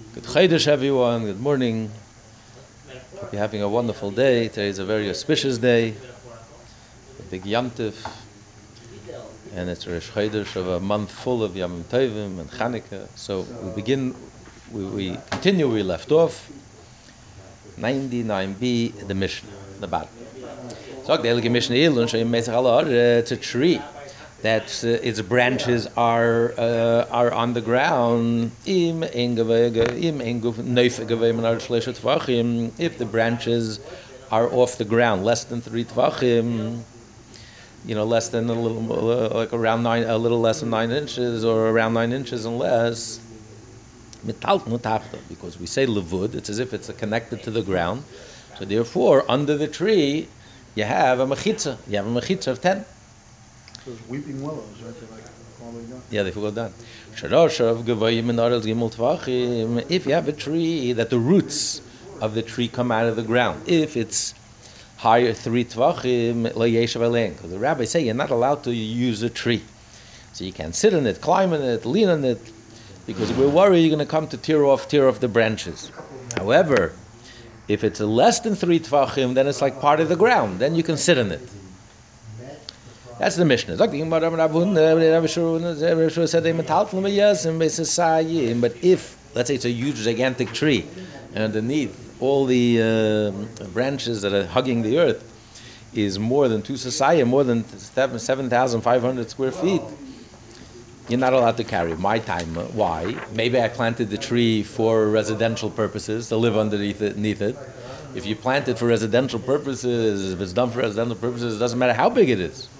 Good Chodesh, everyone. Good morning. Hope you're having a wonderful day. Today is a very auspicious day, a big Yom Tov, and it's Rosh Chodesh of a month full of Yom Tovim and Chanukah. So we begin, we, we continue we left off. 99b, the Mishnah, the bottom. So the Elige Mishnah Ilun, Shayim Mesach Allah, it's a tree that uh, its branches are uh, are on the ground. If the branches are off the ground, less than three tvachim, you know, less than a little, uh, like around nine, a little less than nine inches, or around nine inches and less. Because we say levud, it's as if it's connected to the ground. So therefore, under the tree, you have a mechitza. You have a mechitza of ten. Those weeping willows, right? They're like. Yeah, they forgot that. If you have a tree that the roots of the tree come out of the ground, if it's higher three tvachim, the rabbis say you're not allowed to use a tree. So you can't sit on it, climb on it, lean on it, because we're worried you're going to come to tear off, tear off the branches. However, if it's less than three tvachim, then it's like part of the ground. Then you can sit on it. That's the Mishnah. But if, let's say it's a huge, gigantic tree, and underneath all the uh, branches that are hugging the earth is more than two sasaya, more than 7,500 square feet, you're not allowed to carry. My time, uh, why? Maybe I planted the tree for residential purposes, to live underneath it. Underneath it. If you plant it for residential purposes, if it's done for residential purposes, it doesn't matter how big it is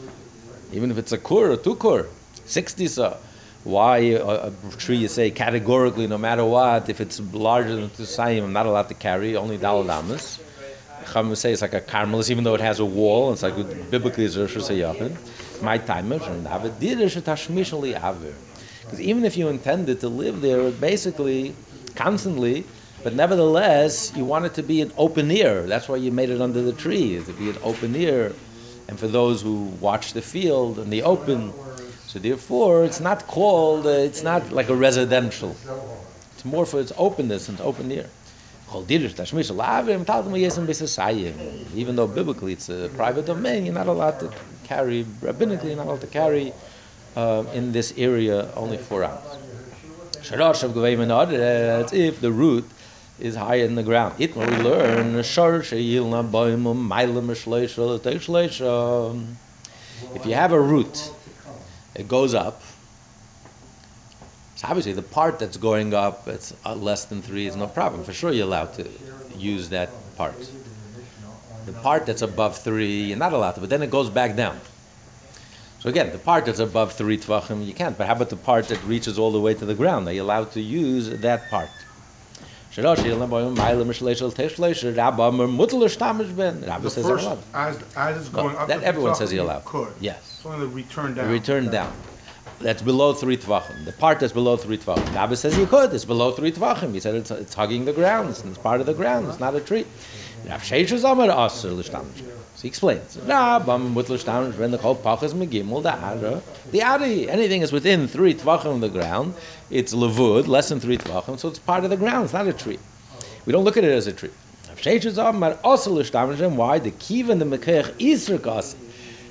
even if it's a kur or two kur, 60 sa. Why a, a, tree you say categorically, no matter what, if it's larger than two sayim, I'm not allowed to carry, only daladamas. Chum say it's like a carmelis, even though it has a wall, it's like biblically it's Rosh Hashanah. My time is because even if you intended to live there, basically, constantly, but nevertheless, you want it to be an open ear. That's why you made it under the tree, to be an open ear and for those who watch the field and the open. So therefore, it's not called, uh, it's not like a residential. It's more for its openness and open air. Even though biblically it's a private domain, you're not allowed to carry, rabbinically, you're not allowed to carry uh, in this area only four hours. If the root is higher in the ground. It we learn if you have a root, it goes up. So obviously, the part that's going up, it's uh, less than three, is no problem. For sure, you're allowed to use that part. The part that's above three, you're not allowed to, but then it goes back down. So again, the part that's above three tvachim, you can't. But how about the part that reaches all the way to the ground? Are you allowed to use that part? Rabbi says First, as, as it's going up, that everyone says he allowed. Could. Yes. It's only the return down. The return down. That's below three tvachim. The part that's below three tvachim. Rabbi says you could. It's below three tvachim. He said it's, it's hugging the ground. It's, it's part of the ground. It's not a tree. Rav Sheshes amar aser l'shtamish. So he explains. Rabam with l'shtamish when the kol pachas megimul the ara. The ari, anything is within three tvachim of the ground, it's levud, less than three tvachim, so it's part of the ground. It's not a tree. We don't look at it as a tree. Rav Sheshes amar aser l'shtamish. Why the kiva and the mekech isr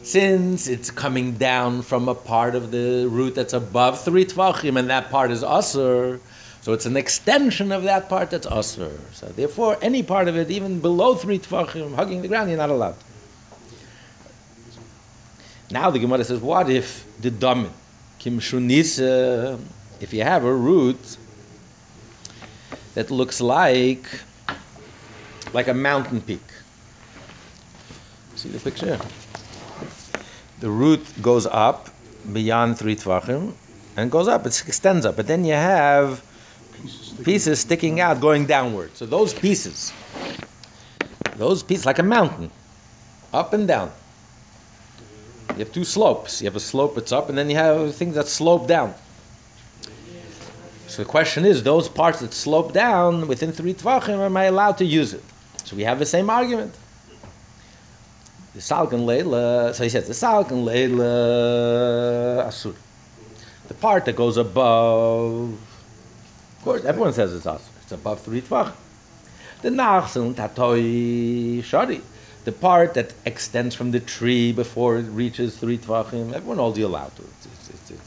since it's coming down from a part of the root that's above three tvachim, and that part is aser. So it's an extension of that part that's usher. So therefore, any part of it, even below three tefachim, hugging the ground, you're not allowed. Now the Gemara says, what if the damin, kim shunisa, if you have a root that looks like like a mountain peak. See the picture? The root goes up beyond three tvachim and goes up. It extends up, but then you have pieces sticking out, going downward. So those pieces, those pieces, like a mountain, up and down. You have two slopes. You have a slope that's up, and then you have things that slope down. So the question is, those parts that slope down within three tvachim, am I allowed to use it? So we have the same argument. The salkan leila, so he says the salkan leila asur. The part that goes above Of course, everyone says it's us. It's above three tvach. The nachzon tatoi shari, the part that extends from the tree before it reaches three tvachim. Everyone holds you allowed to. It's, it's, it's.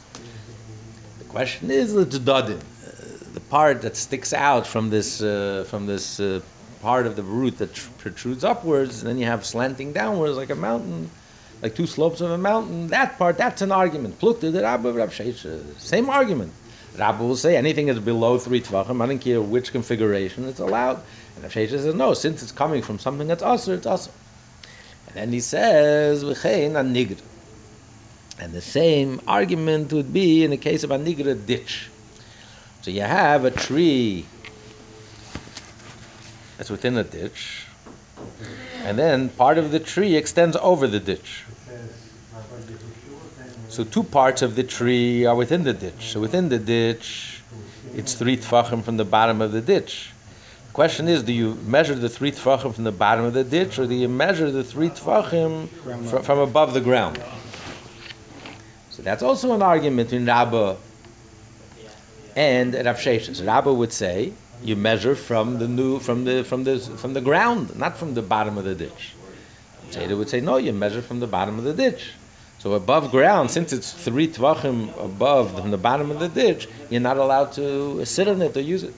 The question is the tadadin, uh, the part that sticks out from this uh, from this uh, part of the root that tr- protrudes upwards, and then you have slanting downwards like a mountain, like two slopes of a mountain. That part, that's an argument. Plukta the. Same argument. Rabba will say anything is below three tvachim, I don't care which configuration, it's allowed. And Rab Shesha says no, since it's coming from something that's usher, it's usher. And then he says v'chein anigr. And the same argument would be in the case of a nigra ditch. So you have a tree that's within a ditch, and then part of the tree extends over the ditch. So two parts of the tree are within the ditch. So within the ditch, it's three tfachim from the bottom of the ditch. The question is, do you measure the three tfachim from the bottom of the ditch, or do you measure the three tfachim fr- from above the ground? So that's also an argument between Rabbah and Rav Sheshes. Rabbah would say you measure from the new from the from the from the ground, not from the bottom of the ditch. Jada would say no, you measure from the bottom of the ditch. So above ground, since it's three tvachim above from the bottom of the ditch, you're not allowed to sit on it or use it.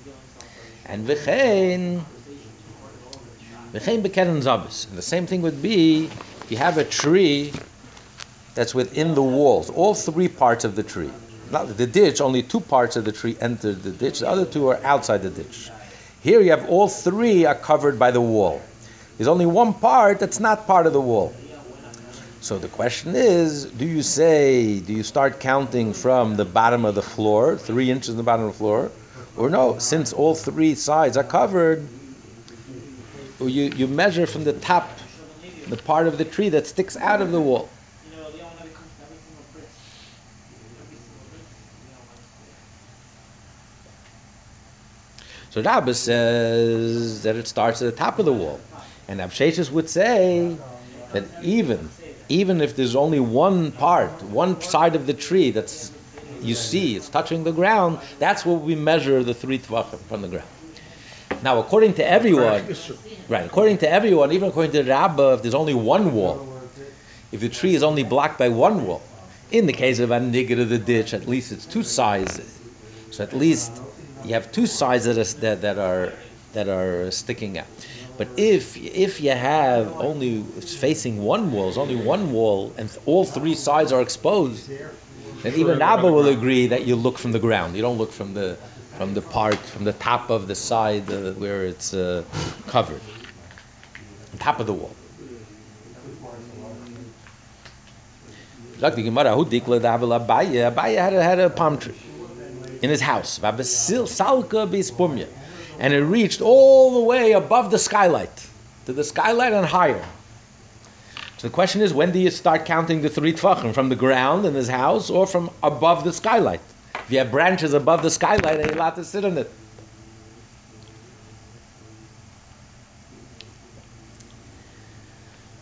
And v'chein v'chein bekeren zabis. The same thing would be if you have a tree that's within the walls, all three parts of the tree. Not the ditch, only two parts of the tree enter the ditch, the other two are outside the ditch. Here you have all three are covered by the wall. There's only one part that's not part of the wall. So the question is, do you say, do you start counting from the bottom of the floor, three inches in the bottom of the floor, or no, since all three sides are covered, you, you measure from the top, the part of the tree that sticks out of the wall. So Rabbah says that it starts at the top of the wall. And Absheshis would say that even even if there's only one part, one side of the tree that's you see, it's touching the ground, that's where we measure the three tvachim from the ground. Now, according to everyone, right, according to everyone, even according to Rabbah, if there's only one wall, if the tree is only blocked by one wall, in the case of a nigra of the ditch, at least it's two sides. So at least you have two sides that are, that, that are that are sticking out. But if if you have only facing one wall, it's only one wall, and all three sides are exposed, then even Abba will agree that you look from the ground. You don't look from the from the part from the top of the side uh, where it's uh, covered, top of the wall. Like the Gemara, who declared Abaye? Abaye had a, had a palm tree in his house. Salka bispumya. And it reached all the way above the skylight, to the skylight and higher. So the question is, when do you start counting the three tvachim? From the ground in his house or from above the skylight? If you have branches above the skylight, are you allowed to sit on it?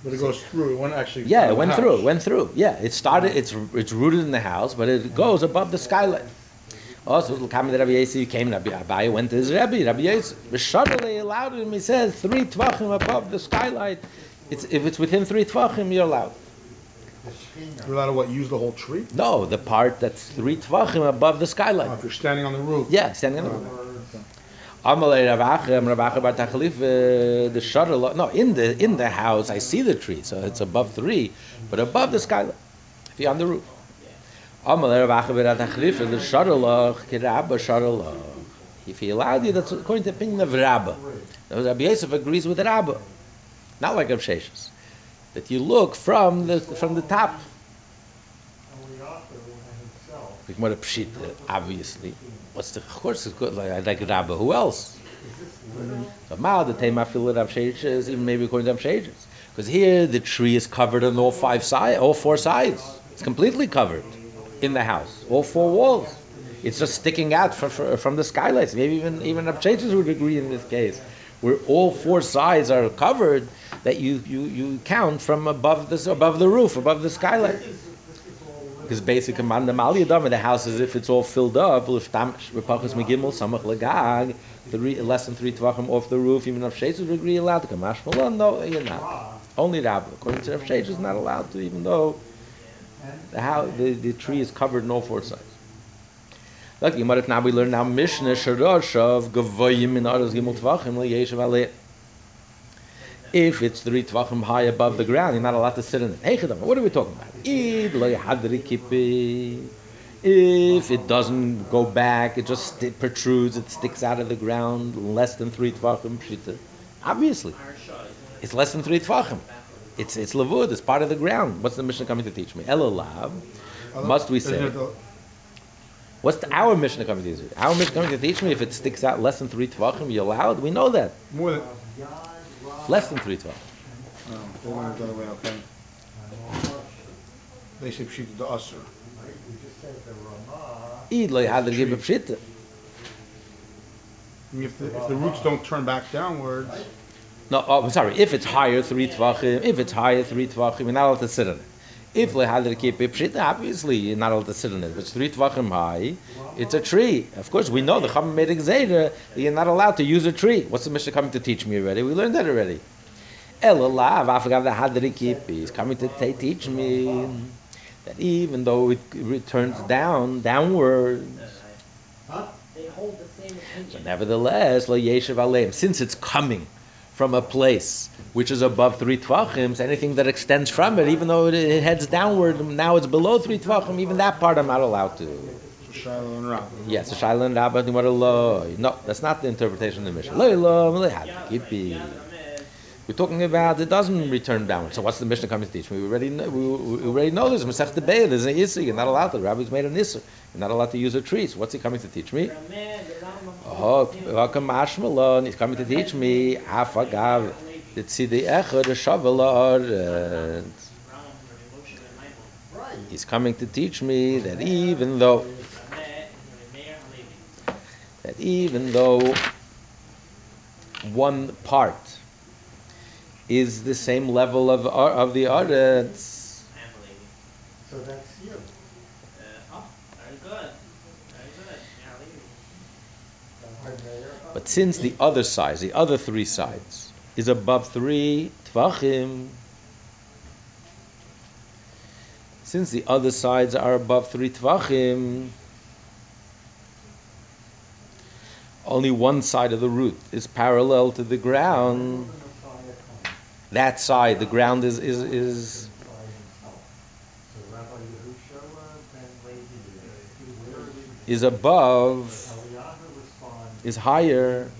But it goes through, it went actually. Yeah, it went the through. It went through. Yeah, it started. It's it's rooted in the house, but it goes above the skylight. Also, the comment that Rabbi Yossi came. Rabbi Abaye went to his Rebbe. Rabbi Yossi B'shadale allowed him. He says three tvachim above the skylight. It's if it's within three tvachim, you're allowed. You're allowed to what, use the whole tree? No, the part that's three tvachim above the Oh, skylight. If you're standing on the roof. Yeah, standing on the roof. Amalei Rav Achem, Rav Achem Bar Tachalif, uh, the shutter. No, in the in the house, I see the tree, so it's above three, but above the skylight, if you're on the roof. If he allowed you, that's according to the opinion of Rabbah. Rabbi Yosef agrees with Rabbah, not like Rav that you look from the from the top. More pshit, uh, obviously. What's the? Of course. Like, like. Who else? So Mao the Tema feel Rav Sheshes, even maybe according to Rav Sheshes, because here the tree is covered on all five sides, all four sides. It's completely covered in the house, all four walls. It's just sticking out fr fr from the skylights. Maybe even even Sheshes would agree in this case, where all four sides are covered, that you you, you count from above this above the roof, above the skylight. Because basically, command the Mali Adam, the house is if it's all filled up, less than three tvachim off the roof, even Sheish would agree allowed to come. No, you're not. Only Rabbi. According to Rav Sheish, is not allowed to, even though the house, the, the tree is covered in all four sides. You might have now we learn now Mishnah Sharash of Gavoyim in Aros Gimel Tvachim Yeshav Aleh. If it's three tvachim high above the ground, you're not allowed to sit in it. Hey, what are we talking about? If it doesn't go back, it just sti- protrudes, it sticks out of the ground less than three tvachim. Obviously, it's less than three tvachim. It's it's lavud. It's part of the ground. What's the mission coming to teach me? Elolav. Must we say? Isn't it the- What's the, our mission coming to teach me? Our mission coming to teach me if it sticks out less than three tvachim, you're allowed. We know that More than, less than three tvachim. no, they went the other way, okay. They say pshita the usher. Id lo yahadri kipi pshita. I if the, if the roots don't turn back downwards, No, oh, I'm sorry. If it's higher three tvachim, if it's higher three tvachim, you're not allowed to sit on it. If lehadr keep it pshita, obviously you're not allowed to sit on it. If it's three tvachim high, it's a tree. Of course, we know the Chacham made that you're not allowed to use a tree. What's the Mishnah coming to teach me already? We learned that already. Elalav, afagav the hadri keep is coming to teach me that even though it returns down, downwards, They hold the same but nevertheless, lo yeshiv aleim, since it's coming from a place which is above three tvachim, so anything that extends from it, even though it, heads downward, now it's below three tvachim, even that part I'm not allowed to. Rabbah. Yes, shaila rabba what. No, that's not the interpretation of the Mishnah. Lo lo lo had kipi. We're talking about it doesn't return downward. So what's the Mishnah coming to teach? Me? We already know, we, we already know this. Masech Be'er, there's an issur. You're not allowed to. The rabbi's made an issur. You're not allowed to use a tree. So what's he coming to teach me? Oh, welcome Mashmalon. He's coming to teach me. Afagav. The tzidi echad a shavel He's coming to teach me that even though that even though one part is the same level of uh, of the other, So that's you. Uh, oh, very good. Very good. But since the other sides, the other three sides, is above three tvachim, since the other sides are above three tvachim, only one side of the root is parallel to the ground. That side, the ground is is is is above, is higher,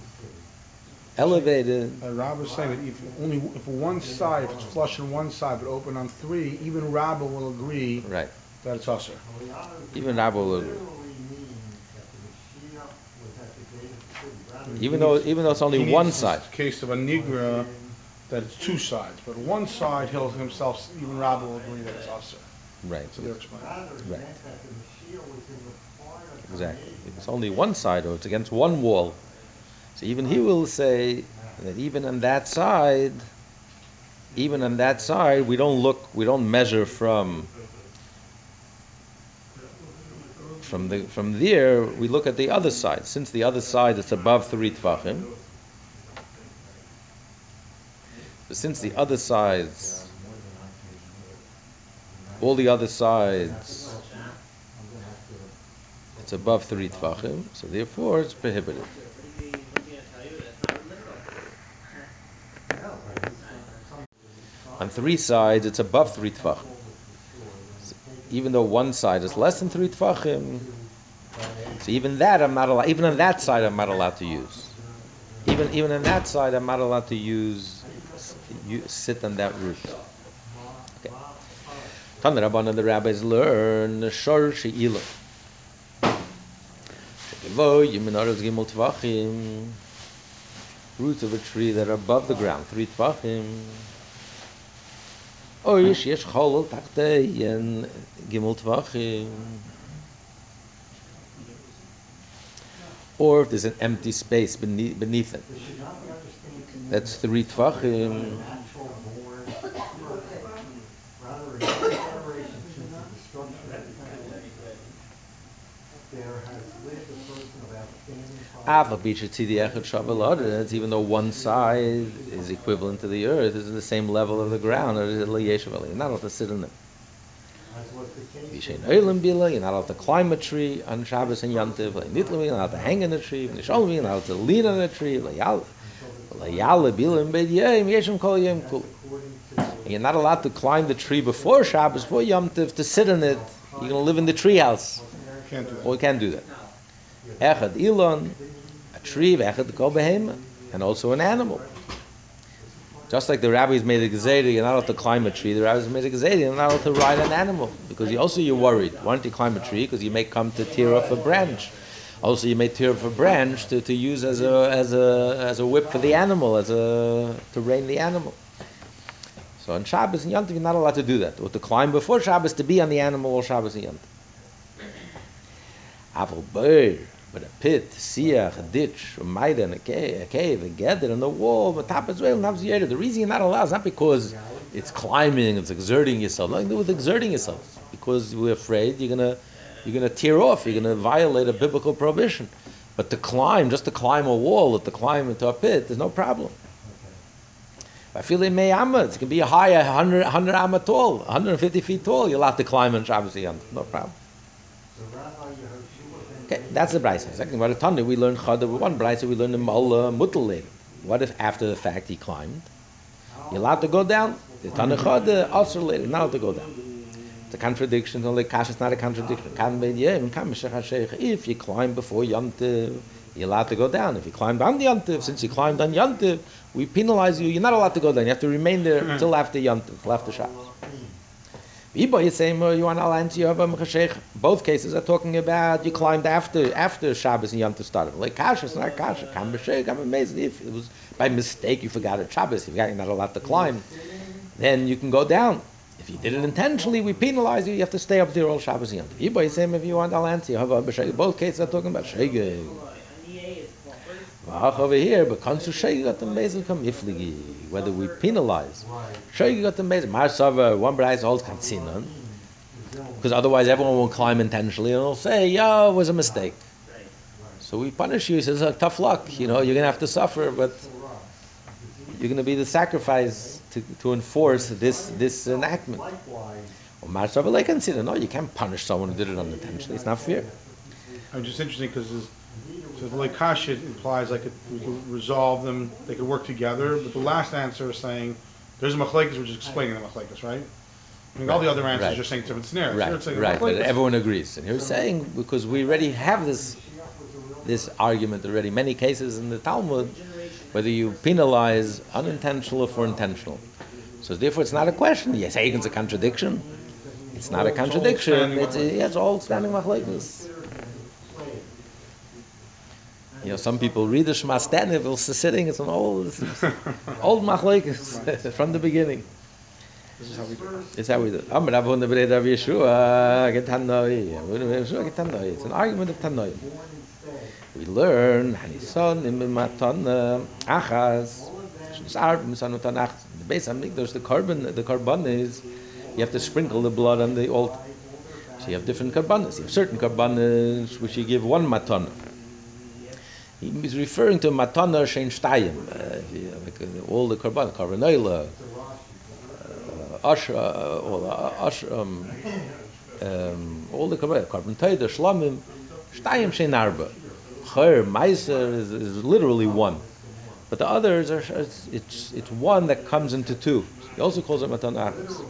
elevated. Uh, Rabbah is saying that if only, if one side, if it's flush on one side but open on three, even Rabbah will agree Right. that it's usher. Even Rabbi will agree. Even though even though it's only one side. Case of a Nigra, that it's two sides, but one side he'll himself, even Rabbah will agree that it's usher. Right. So they're explaining. Right. Exactly. If it's only one side or it's against one wall. So even he will say that even on that side, even on that side, we don't look, we don't measure from from the from there. We look at the other side. Since the other side is above three tvachim, so since the other sides, all the other sides it's above three tvachim, so therefore it's prohibited. On three sides, it's above three tvachim. So even though one side is less than three tvachim, so even that I'm not allowed. Even on that side, I'm not allowed to use. Even even on that side, I'm not allowed to use. You sit on that root. Okay. Tan Rabbanan, the rabbis learn shor she'ilah. Shekevo yiminaros gimel tvachim. Roots of a tree that are above the ground, three tvachim. Oy, שיש חול תחתיהן גימל טווחים. Or if there's an empty space beneath, beneath it. That's three tvachim. Even though one side is equivalent to the earth, is the same level of the ground, or is You're not allowed to sit in it. Yishein oilim bila, you're not allowed to climb a tree on Shabbos and Yantiv. Nitlam, you're not allowed to hang in a tree. You're not allowed to lean on a tree. Layal, layal bila in bed yem, yeshem kol yem You're not allowed to climb the tree before Shabbos, before Yom Tov, to sit in it. You're going to live in the tree house. Can't do that. Well, we can't do that. Echad ilon, a tree, echad kol behema, and also an animal. Just like the rabbis made a gezerah, you're not allowed to climb a tree. The rabbis made a gezerah, you're not allowed to ride an animal because you also you're worried. Why don't you climb a tree? Because you may come to tear off a branch. Also, you may tear off a branch to, to use as a as a as a whip for the animal, as a to rein the animal. So on Shabbos and Yom Tov, you're not allowed to do that, or to climb before Shabbos to be on the animal or Shabbos and Yom Tov. But a pit, siach, a ditch, a maida, and a cave, a cave, a gather, and a wall, the top as well, and The reason you're not allowed is not because it's climbing, it's exerting yourself. Nothing to do with exerting yourself. Because we're afraid you're gonna you're gonna tear off, you're gonna violate a biblical prohibition. But to climb, just to climb a wall, or to climb into a pit, there's no problem. I feel in may amma, it can be a high, 100, 100 amma tall, 150 feet tall, you're allowed to climb on Shabbos Yom. No problem. Okay, that's the brisa. Second, what a Tanya we learned chada. One brisa we learned the mala mutal later. What if after the fact he climbed? You're allowed to go down. The Tanya chada also later, not allowed to go down. It's a contradiction. Only kash is not a contradiction. Kan be yem kam If you climb before Yom Tov, you're allowed to go down. If you climbed on the Yom Tov, since you climbed on Yom Tov, we penalize you. You're not allowed to go down. You have to remain there hmm. until after Yom Tov, till after Shabbos. Both cases are talking about you climbed after after Shabbos and Yom Tov started. Like kasha, it's not kasha. Kam b'sheik. I'm amazed if it was by mistake you forgot at Shabbos. If you're not allowed to climb, then you can go down. If you did it intentionally, we penalize you. You have to stay up there all Shabbos and Yom Tov. If you want, I'll answer you. Have a b'sheik. Both cases are talking about sheigeg. Ach over here, but comes to got the mezel come ifligi. Whether we penalize sheigeg got the mezel. Marsava one brayz holds kansinon. Because otherwise everyone will climb intentionally and will say, "Yeah, it was a mistake." So we punish you. He says, uh, "Tough luck. You know, you're going to have to suffer, but you're going to be the sacrifice to, to enforce this this enactment." Or Marsava like consider, no, you can't punish someone who did it unintentionally. It's not fair. I'm just interesting because the like implies like it, we could resolve them, they could work together. But the last answer is saying there's a machlekes, we're just explaining the machlekes, right? I mean, all the other answers Right. are saying different scenarios. Right, saying right. But everyone agrees. And he was saying because we already have this this argument already. Many cases in the Talmud, whether you penalize unintentional or for intentional. So therefore, it's not a question. Yes, it's a contradiction. It's not a contradiction. standing It's, yeah, it's all standing machlekes. You know, some people read the Shema standing, while sitting. It's an old, it's old machlekes from the beginning. This is how we do it. It's how we do it. Amr Rav Huna B'rei Rav Yeshua, get Huna Yeshua, get. It's an argument of Tanoi. We learn, Hanison, Im Matan, uh, Achaz, Shnisar, Misan Matan Achaz. The base Hamikdash, the korban, the korban is, you have to sprinkle the blood on the altar. So you have different korbanos. You have certain korbanos which you give one matana. He is referring to matana shein shtayim. Uh, uh, all the korban, carbonella, Asher, uh, all uh, um, um, all the korban, korban taida, shlamim, shtayim shein arba. Chayr, meiser is, is literally one. But the others are, it's, it's, it's one that comes into two. He also calls it matan achas.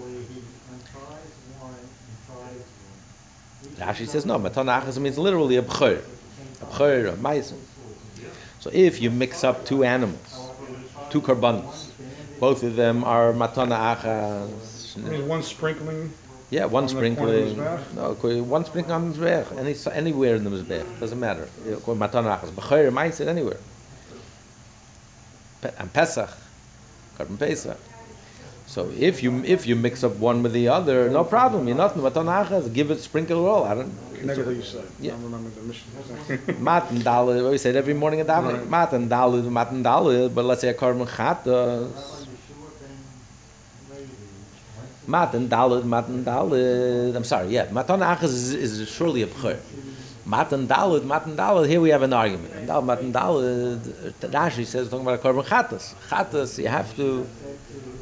Rashi says no, matan means literally a bchayr. A bchayr, a meiser. So if you mix up two animals, two karbanos, both of them are matana achas. I mean, one sprinkling, Yeah, one On the point of the sprinkling. No, one sprinkling on the mizbech. Any anywhere in the mizbech doesn't matter. Matana achas, b'chayr, meiser, anywhere. And Pesach, korban Pesach. So if you if you mix up one with the other, no problem. You're not matana achas. Give it sprinkle it all. I don't. Negative you said. Yeah. I don't remember the mission. Dalit, we said every morning at davening. Right. Mat and dalit, mat and dalit, but let's say a korban chatas. Mat and dalit, mat and dalit. I'm sorry, yeah. Matan achas is, is surely a bchur. Matan Dalad, Matan Dalad, here we have an argument. Matan uh, Rashi says, talking about a korban chatas. Chatas, you have to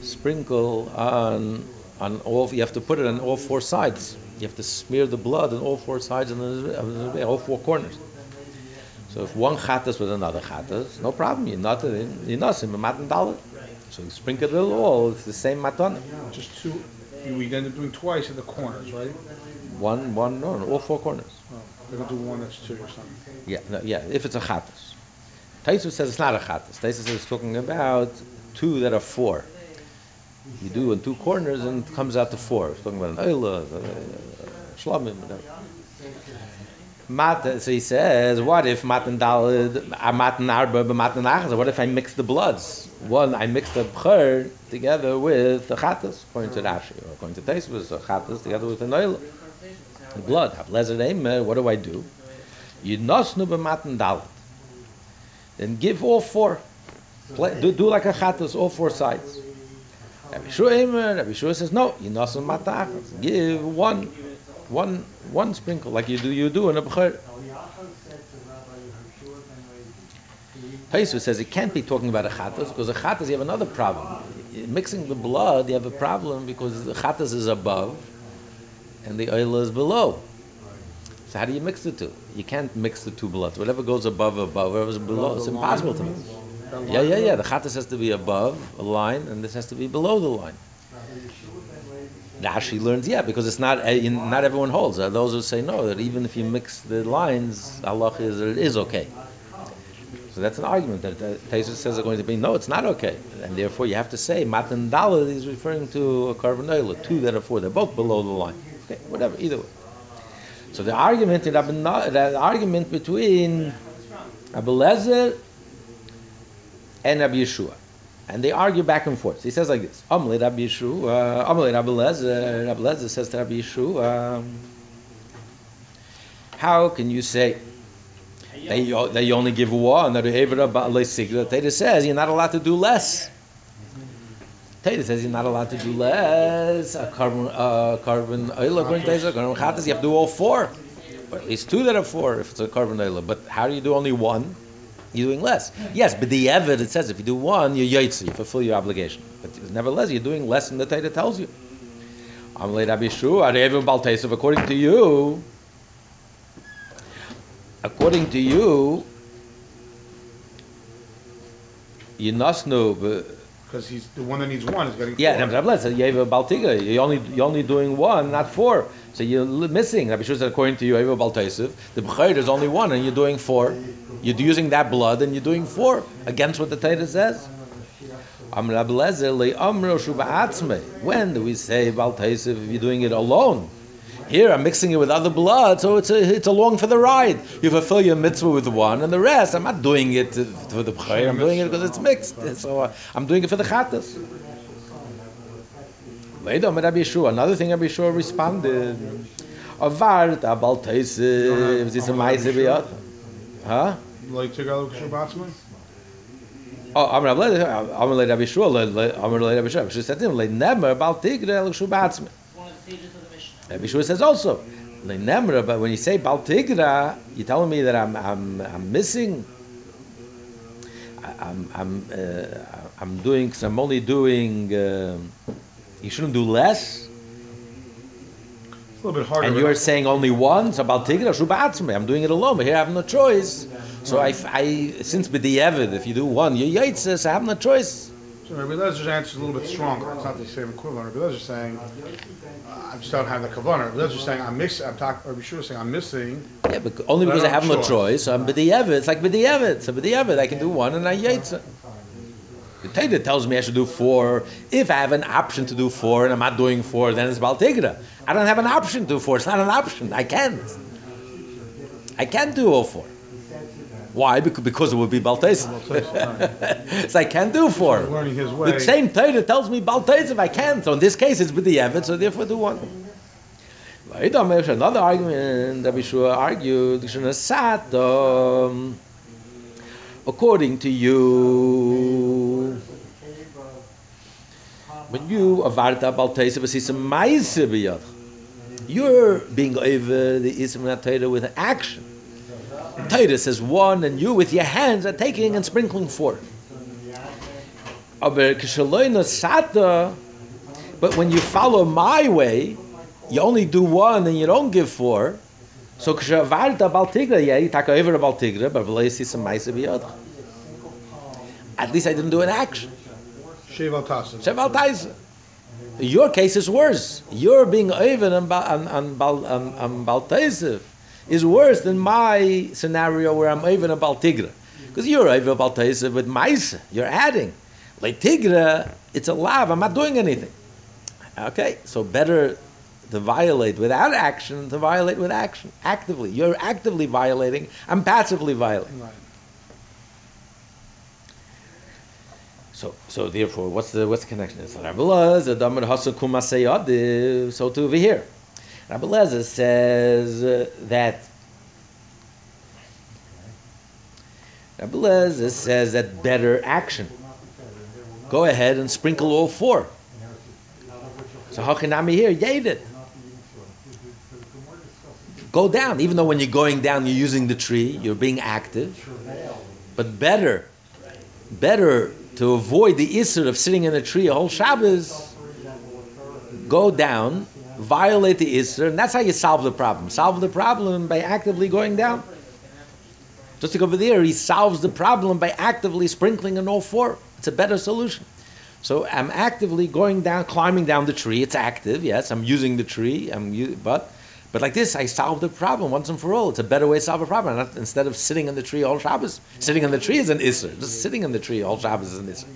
sprinkle on, on all, you have to put it on all four sides. You have to smear the blood on all four sides and all four corners. So if one chatas with another chatas, no problem. You not you not him matan dalad. So you sprinkle it all. It's the same matan. Just two, you- we end up doing twice at the corners, right? One, one, no, no, all four corners. Oh, We're gonna do one that's two or something. Yeah, no, yeah. If it's a chatas, Taisus says it's not a chatas. Taisus says it's talking about two that are four. You do in two corners and it comes out to four. It's talking about an oila, shlamim, whatever. Mat, so he says, what if matan dalid, uh, matan arba, matan achas? What if I mix the bloods? One, I mix the bchur together with the chatas, according to Rashi, or according to Taisus, the chatas together with the oila. The blood. What do I do? You nosnu b'matan dalid. Then give all four. Do, do like a chatas, all four sides. Rabbi Shua Rabbi says no. You nosnu matachas. Give one, one, one sprinkle like you do you do in a b'chor. Taisu says it can't be talking about a chatas because a chatas you have another problem. Mixing the blood, you have a problem because the chatas is above and the oil is below. So how do you mix the two? You can't mix the two bloods. Whatever goes above, above, whatever's below, it's impossible to mix. Yeah, yeah, yeah. The chatas has to be above a line, and this has to be below the line. Rashi learns, yeah, because it's not eh, not everyone holds. Are those who say no, that even if you mix the lines, Allah is is okay. So that's an argument that uh, Taisus says are going to be no, it's not okay, and therefore you have to say matan dalad is referring to a korban oil, two that are four, they're both below the line. Okay, whatever, either way. So the argument in Rabbi Na- the argument between Rabbi Lezer and Rabbi Yeshua. And they argue back and forth. He says like this: Amalei Rabbi Yeshua, Amalei Rabbi Lezer. Rabbi Lezer says to Rabbi Yeshua, um, "How can you say they o- they only give one? That Taita says you're not allowed to do less. Taita says you're not allowed to do less. A korban, uh, korban according to Taita, korban chatas, you have to do all four, or at least two that are four if it's a korban oil. But how do you do only one? You're doing less. Yes, but the Evid, it says if you do one, you're you fulfill your obligation. But nevertheless, you're doing less than the Taita tells you. Amalei Rabbi Yeshua, according to you, according to you, Yinasnu, Because he's, the one that needs one is getting yeah, Rabbi Rabbi said you have a Baltiga. You're only you're only doing one, not four. So you're missing. Rabbi Shua said according to you, you have. The B'chayr is only one, and you're doing four. You're using that blood, and you're doing four against what the Torah says. When do we say Baltaisav if you're doing it alone? Here I'm mixing it with other blood, so it's a, it's along for the ride. You fulfill your mitzvah with one, and the rest I'm not doing it for the b'chayr. I'm doing it because it's mixed. So uh, I'm doing it for the chatas. Rabbi Yeshua, another thing Rabbi Yeshua responded. Avart abal teisiv, zis a meise biyot. Huh? Like to go Shabbatsman? Oh, I'm Rabbi I'm Rabbi le- le- I'm Rabbi Yeshua. She said to him, le nemer bal tigre el shubatzme. One of the stages of the Mishnah. Rabbi Yeshua says also, le nemer, but when you say bal tigra, you're telling me that I'm, I'm, I'm missing, I'm, I'm, uh, I'm doing, I'm only doing, um you shouldn't do less? It's a little bit harder. And you're saying only one, so about tigra shubatzme. I'm doing it alone, but here I have no choice. So I, I since b'di'evid, if you do one, you're I have no choice. So Rabbi Lezer's answer is a little bit stronger. It's not the same equivalent. Rabbi Lezer's saying, I just don't have the kavanah. Rabbi Lezer's saying, I'm missing, I'm talking, Rabbi Shua saying, I'm missing. Yeah, but only But I because I have no choice. So I'm b'di'evid. It's like b'di'evid. So b'di'evid, I can do one and I yaitze. Torah tells me I should do four. If I have an option to do four and I'm not doing four, then it's baltigra. I don't have an option to do four. It's not an option. I can't. I can't do all four. Why? Because, it would be baltes. so I can't do four. Learning his way. The same Torah tells me baltes if I can't. So in this case, it's with the evidence. So therefore, do one. Another argument that we should argue, um, according to you, when you avarta baltesa b'yad, You're being over the Isra Torah with action. Torah says one, and you with your hands are taking and sprinkling sata, but when you follow my way, you only do one and you don't give four. So kshavarta bal tigra, yeah, you take over bal tigra, but v'lo yisi some ma'isa biyodcha. At least I didn't do an action. Shev al tasa. Sheval taisa. Your case is worse. You're being over on, on, on, on, on is worse than my scenario where I'm on Bal Tigra. Because you're over Bal Taisif with Maisa. You're adding. Like Tigra, it's a lav. I'm not doing anything. Okay, so better to violate without action to violate with action. Actively. You're actively violating. I'm passively violating. Right. So, so therefore, what's the what's the connection? It's Rabbi Lezer, Damar Hasan so to over here. Rabbi Lezer says uh, that Rabbi Lezer says that better action. Go ahead and sprinkle all four. So Hachinami here, Yedid. Go down, even though when you're going down, you're using the tree, you're being active. But better, better to avoid the issur of sitting in a tree a whole Shabbos, go down, violate the issur, and that's how you solve the problem. Solve the problem by actively going down. Just like over there, he solves the problem by actively sprinkling on all four. It's a better solution. So I'm actively going down, climbing down the tree. It's active, yes. I'm using the tree. I'm u- but but like this, I solve the problem once and for all. It's a better way to solve a problem. Not, instead of sitting in the tree all Shabbos, sitting in the tree is an isser. Just sitting in the tree all Shabbos is an isser.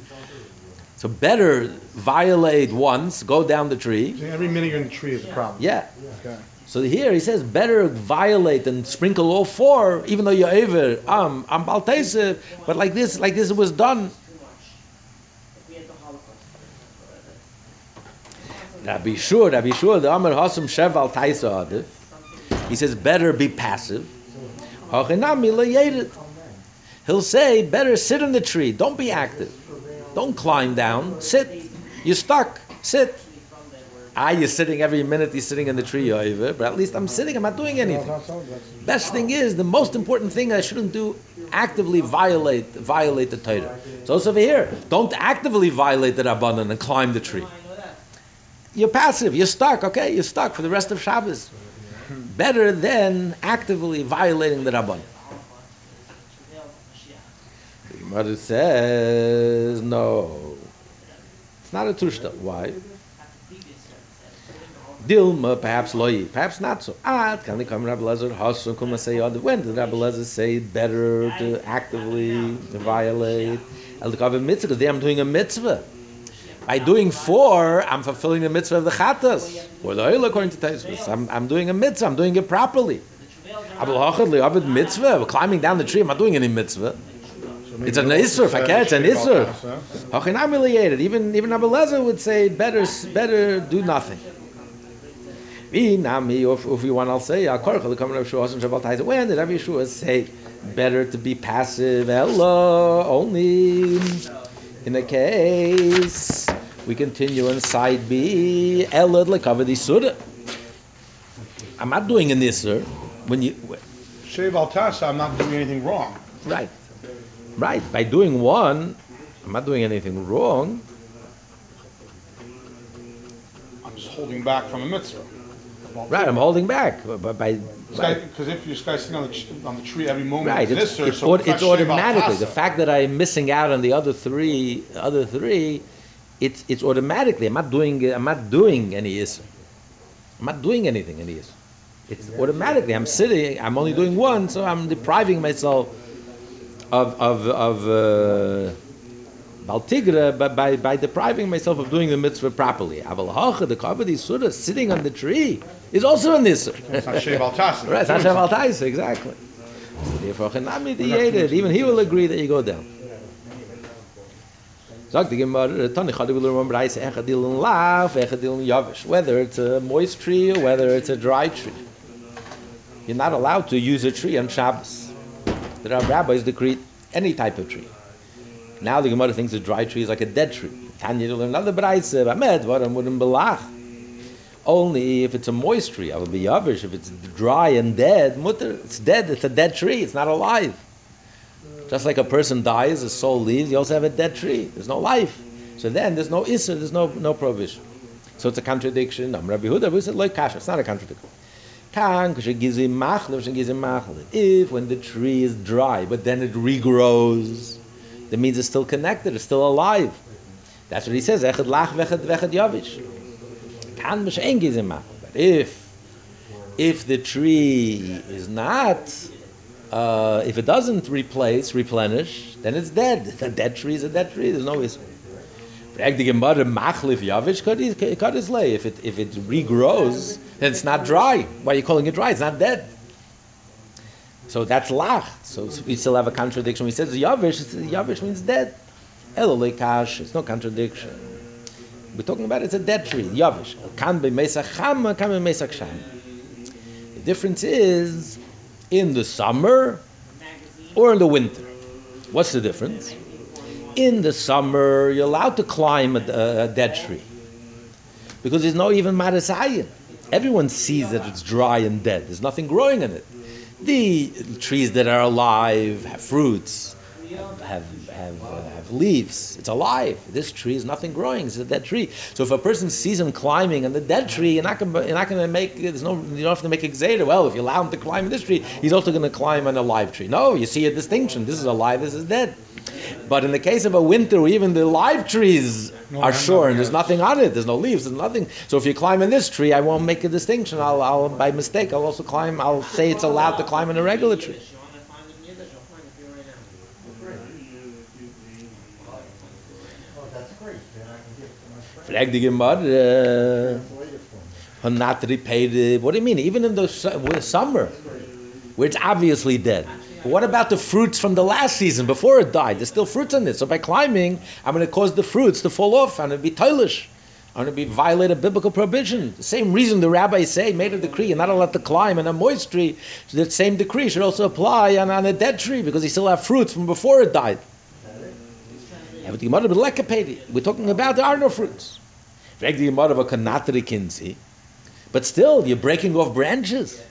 So better violate once, go down the tree. So every minute you're in the tree is a problem. Yeah. Okay. So here he says better violate and sprinkle all four, even though you're over. Um, I'm baltese, but like this, like this was done. We had the Holocaust. Rabbi Shur, Rabbi Shur, the Amar Hasam Sheval Taisa Adif. He says better be passive. He'll say better sit in the tree. Don't be active. Don't climb down. Sit. You're stuck. Sit. Ah, you're sitting every minute. You're sitting in the tree. But at least I'm sitting. I'm not doing anything. Best thing is the most important thing I shouldn't do actively violate violate the Torah. So it's over here. Don't actively violate the Rabbanan and climb the tree. You're passive. You're stuck. Okay, you're stuck for the rest of Shabbos. Better than actively violating the Rabbanan. The Gemara says no. It's not a tushta. Why? Dilma, perhaps loyi, perhaps not so. Ah, can they come Rabbi Lezer Hasun say? When did Rabbi Lezer say better to actively violate? El mitzvah because I'm doing a mitzvah. By doing four, I'm fulfilling the mitzvah of the chatas. Or the oil according to Taisvus. I'm, I'm doing a mitzvah. I'm doing it properly. Abel mitzvah. We're climbing down the tree. I'm not doing any mitzvah. It's an isur. If I can, it's an isur. Hachinam related. Even even Abel Lezer would say better better do nothing. Nami, if, if you want, I'll say, "Al korach l'kamen Rav Shua Hashem Shabbat Taisa." When did Rav Yeshua say better to be passive? Hello, only in a case we continue on side B. Elad l'kavod isura. I'm not doing an isur when you Shev al tasa, I'm not doing anything wrong. right, right. By doing one, I'm not doing anything wrong. I'm just holding back from a mitzvah. Right, I'm holding back, but by. Because if you're sitting on the, on the tree every moment, Right, it's this, it's, so it's it's automatically the fact that I'm missing out on the other three, other three, it's it's automatically. I'm not doing I'm not doing any isr. I'm not doing anything in isr. It's automatically. I'm sitting. I'm only doing one, so I'm depriving myself of of of uh, baltigra by, by by depriving myself of doing the mitzvah properly. Aval the kavod surah sitting on the tree is also an isr. It's not Shev al tasa. Right, Hashem doing al something. Taisa, exactly. So therefore, Chanami diyated, even he will agree that you go down. Sagt die Gemara, Tani Chadi will remember, I say, Echadil and Lav, Echadil and Yavish, whether it's a moist tree or whether it's a dry tree. You're not allowed to use a tree on Shabbos. There are rabbis decree any type of tree. Now the Gemara thinks a dry tree is like a dead tree. Tanya to learn another Braise, Bamed, Varam wouldn't belach. Only if it's a moist tree, I will be yavish. If it's dry and dead, mutter, it's dead. It's a dead tree. It's not alive. Just like a person dies, his soul leaves. You also have a dead tree. There's no life. So then there's no issa. There's no no prohibition. So it's a contradiction. I'm Rabbi Huda. We said like kasha. It's not a contradiction. If when the tree is dry, but then it regrows, that means it's still connected. It's still alive. That's what he says. Echad lach vechad vechad yavish. Kan gizim. But if if the tree is not, uh, if it doesn't replace, replenish, then it's dead. A dead tree is a dead tree. There's no it if it regrows, then it's not dry. Why are you calling it dry? It's not dead. So that's lach. So we still have a contradiction. We said yavish. Yavish means dead. Elolekash. It's no contradiction. We're talking about it's a dead tree. Yavish. Kan be mesach chama, kan be mesach sham. The difference is in the summer or in the winter. What's the difference? In the summer, you're allowed to climb a, a, dead tree because there's no even marasayan. Everyone sees that it's dry and dead. There's nothing growing in it. The trees that are alive have fruits, have have uh, have leaves. It's alive. This tree is nothing growing. It's a dead tree. So if a person sees him climbing on the dead tree, you're not gonna you're not gonna make there's no you don't have to make a xeta. Well, if you allow him to climb in this tree, he's also gonna climb on a live tree. No, you see a distinction. This is alive. This is dead. But in the case of a winter, even the live trees No, are sure, and there's nothing on it. There's no leaves. There's nothing. So if you climb in this tree, I won't make a distinction. I'll, I'll by mistake, I'll also climb. I'll say it's allowed to climb in a regular tree. Oh, that's great, then I can give it to my friend. Frag Gemara. It for me. Eh, not repaid. What do you mean? Even in the summer, where it's obviously dead. What about the fruits from the last season before it died? There's still fruits in it. So by climbing, I'm going to cause the fruits to fall off. I'm going to be toilish. I'm going to be violate a biblical prohibition. The same reason the rabbis say made a decree you're not allowed to climb on a moist tree. So that same decree should also apply on, on a dead tree because you still have fruits from before it died. Yeah, but the Gemara be lekapedi. We're talking about there are no fruits. Frag the of a kanatri kinzi. But still, you're breaking off branches.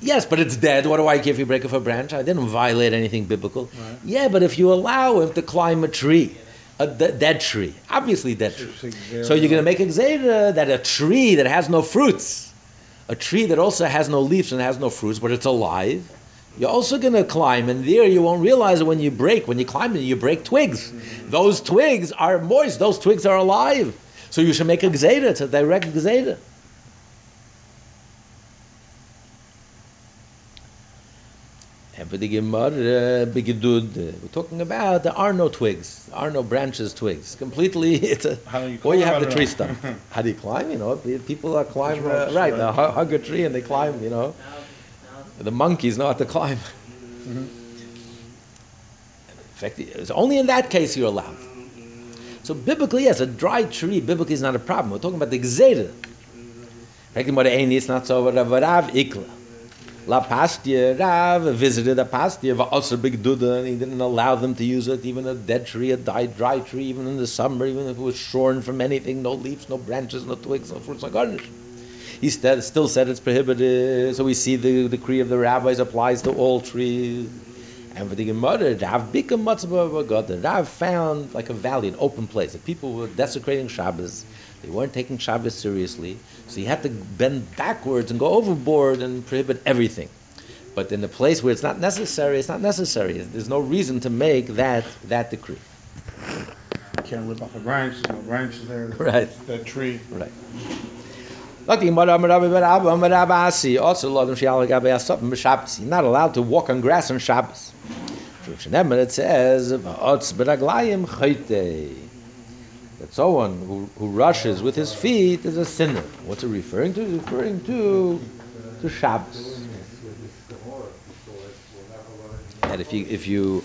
Yes, but it's dead. What do I give you break off a branch? I didn't violate anything biblical. Right. Yeah, but if you allow him to climb a tree, a dead tree, obviously dead tree. So you're going to make a xera that a tree that has no fruits, a tree that also has no leaves and has no fruits, but it's alive, you're also going to climb, and there you won't realize it when you break. When you climb, you break twigs. Those twigs are moist. Those twigs are alive. So you should make a xera. It's a direct xera. And for the Gemara, we're talking about there are no twigs, there are no branches, twigs. Completely, it's a. How you Or you have the tree stump. How do you climb? You know, people are climb uh, right. right. They hug a tree and they climb. You know, the monkeys know how to climb. Mm-hmm. In fact, it's only in that case you're allowed. So biblically, yes, a dry tree biblically is not a problem. We're talking about the gzeda. It's not so. Rav Ikla. La Pastia, Rav visited a pasture, also big duda, and he didn't allow them to use it, even a dead tree, a died dry tree, even in the summer, even if it was shorn from anything, no leaves, no branches, no twigs, no fruits, no garnish. He st- still said it's prohibited, so we see the decree of the rabbis applies to all trees. And for the Gemara, Rav Bika the Rav found like a valley, an open place, that people were desecrating Shabbos. They weren't taking Shabbos seriously, so he had to bend backwards and go overboard and prohibit everything. But in the place where it's not necessary, it's not necessary. There's no reason to make that that decree. Can't rip off a branch, there's no branches there. Right. That tree. Right. Like Amar Amar Rabbi Bar Rabbi not allowed to walk on grass on Shabbos. It says. That someone who, who rushes with his feet is a sinner. What's it referring to? It's referring to to Shabbos. That if you if you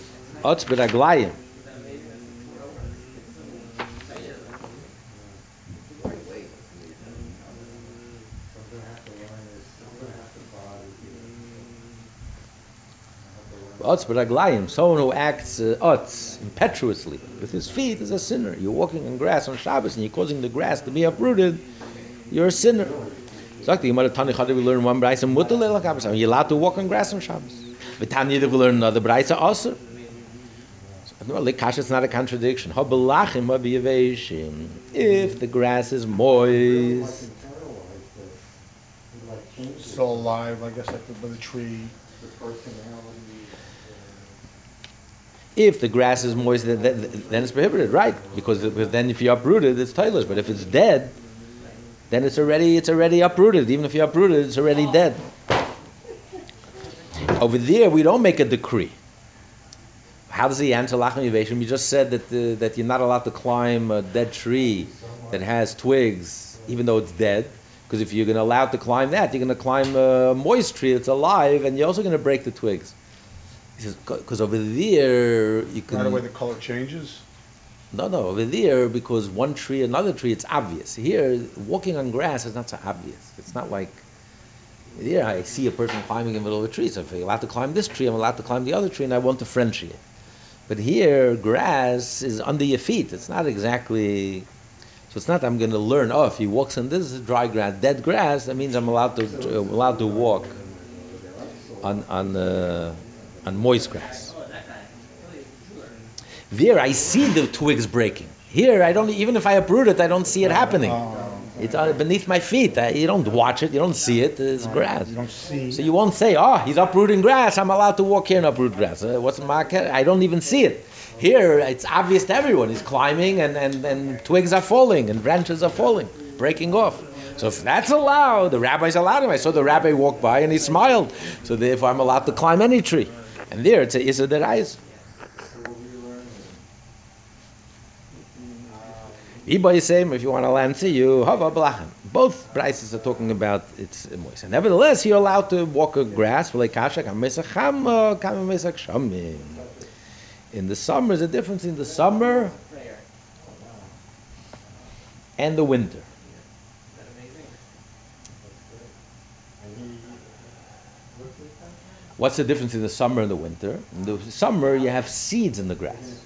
Otz b'raglayim, someone who acts uh, otz, impetuously, with his feet is a sinner. You're walking on grass on Shabbos and you're causing the grass to be uprooted. you're a sinner. Sagt die Gemara Tani Chada, we learn one brayse mutter leilach Shabbos. You're allowed to walk on grass on Shabbos. But Tanya, we learn another brayse also. No, Likash, it's not a contradiction. Ha belachim ha biyaveshim. If the grass is moist, Like Still alive, I guess, like the, by the tree. If the grass is moist, then, it's prohibited, right? Because, because then if you uproot it, it's tailors. But if it's dead, then it's already it's already uprooted. Even if you uproot it, it's already dead. Over there, we don't make a decree. How does he answer lachem yiveshim? You just said that uh, that you're not allowed to climb a dead tree that has twigs, even though it's dead. Because if you're going to allow it to climb that, you're going to climb a moist tree that's alive, and you're also going to break the twigs. He says, because over there you can. Right away, the color changes. No, no, over there, because one tree, another tree, it's obvious. Here, walking on grass is not so obvious. It's not like, here I see a person climbing in the middle of a tree, so if I'm allowed to climb this tree, I'm allowed to climb the other tree, and I want to Frenchie it. But here, grass is under your feet. It's not exactly, so it's not I'm going to learn, oh, if he walks on this dry grass, dead grass, that means I'm allowed to, uh, allowed to walk on, on, uh, on moist grass. There, I see the twigs breaking. Here, I don't. Even if I uproot it, I don't see it happening. It's uh, beneath my feet. I, you don't watch it. You don't see it. It's grass. You. So you won't say, "Oh, he's uprooting grass. I'm allowed to walk here and uproot grass." Uh, what's my? I don't even see it. Here, it's obvious to everyone. He's climbing, and, and, and twigs are falling, and branches are falling, breaking off. So if that's allowed, the rabbi's allowed him. I saw the rabbi walk by, and he smiled. So therefore, I'm allowed to climb any tree. And there, it's a Issa Derais. Iba saying, if you want to answer you, hava blachem. Both prices are talking about it's moist. Nevertheless, you're allowed to walk a grass. In the summer, there's a difference in the summer and the winter. What's the difference in the summer and the winter? In the summer, you have seeds in the grass.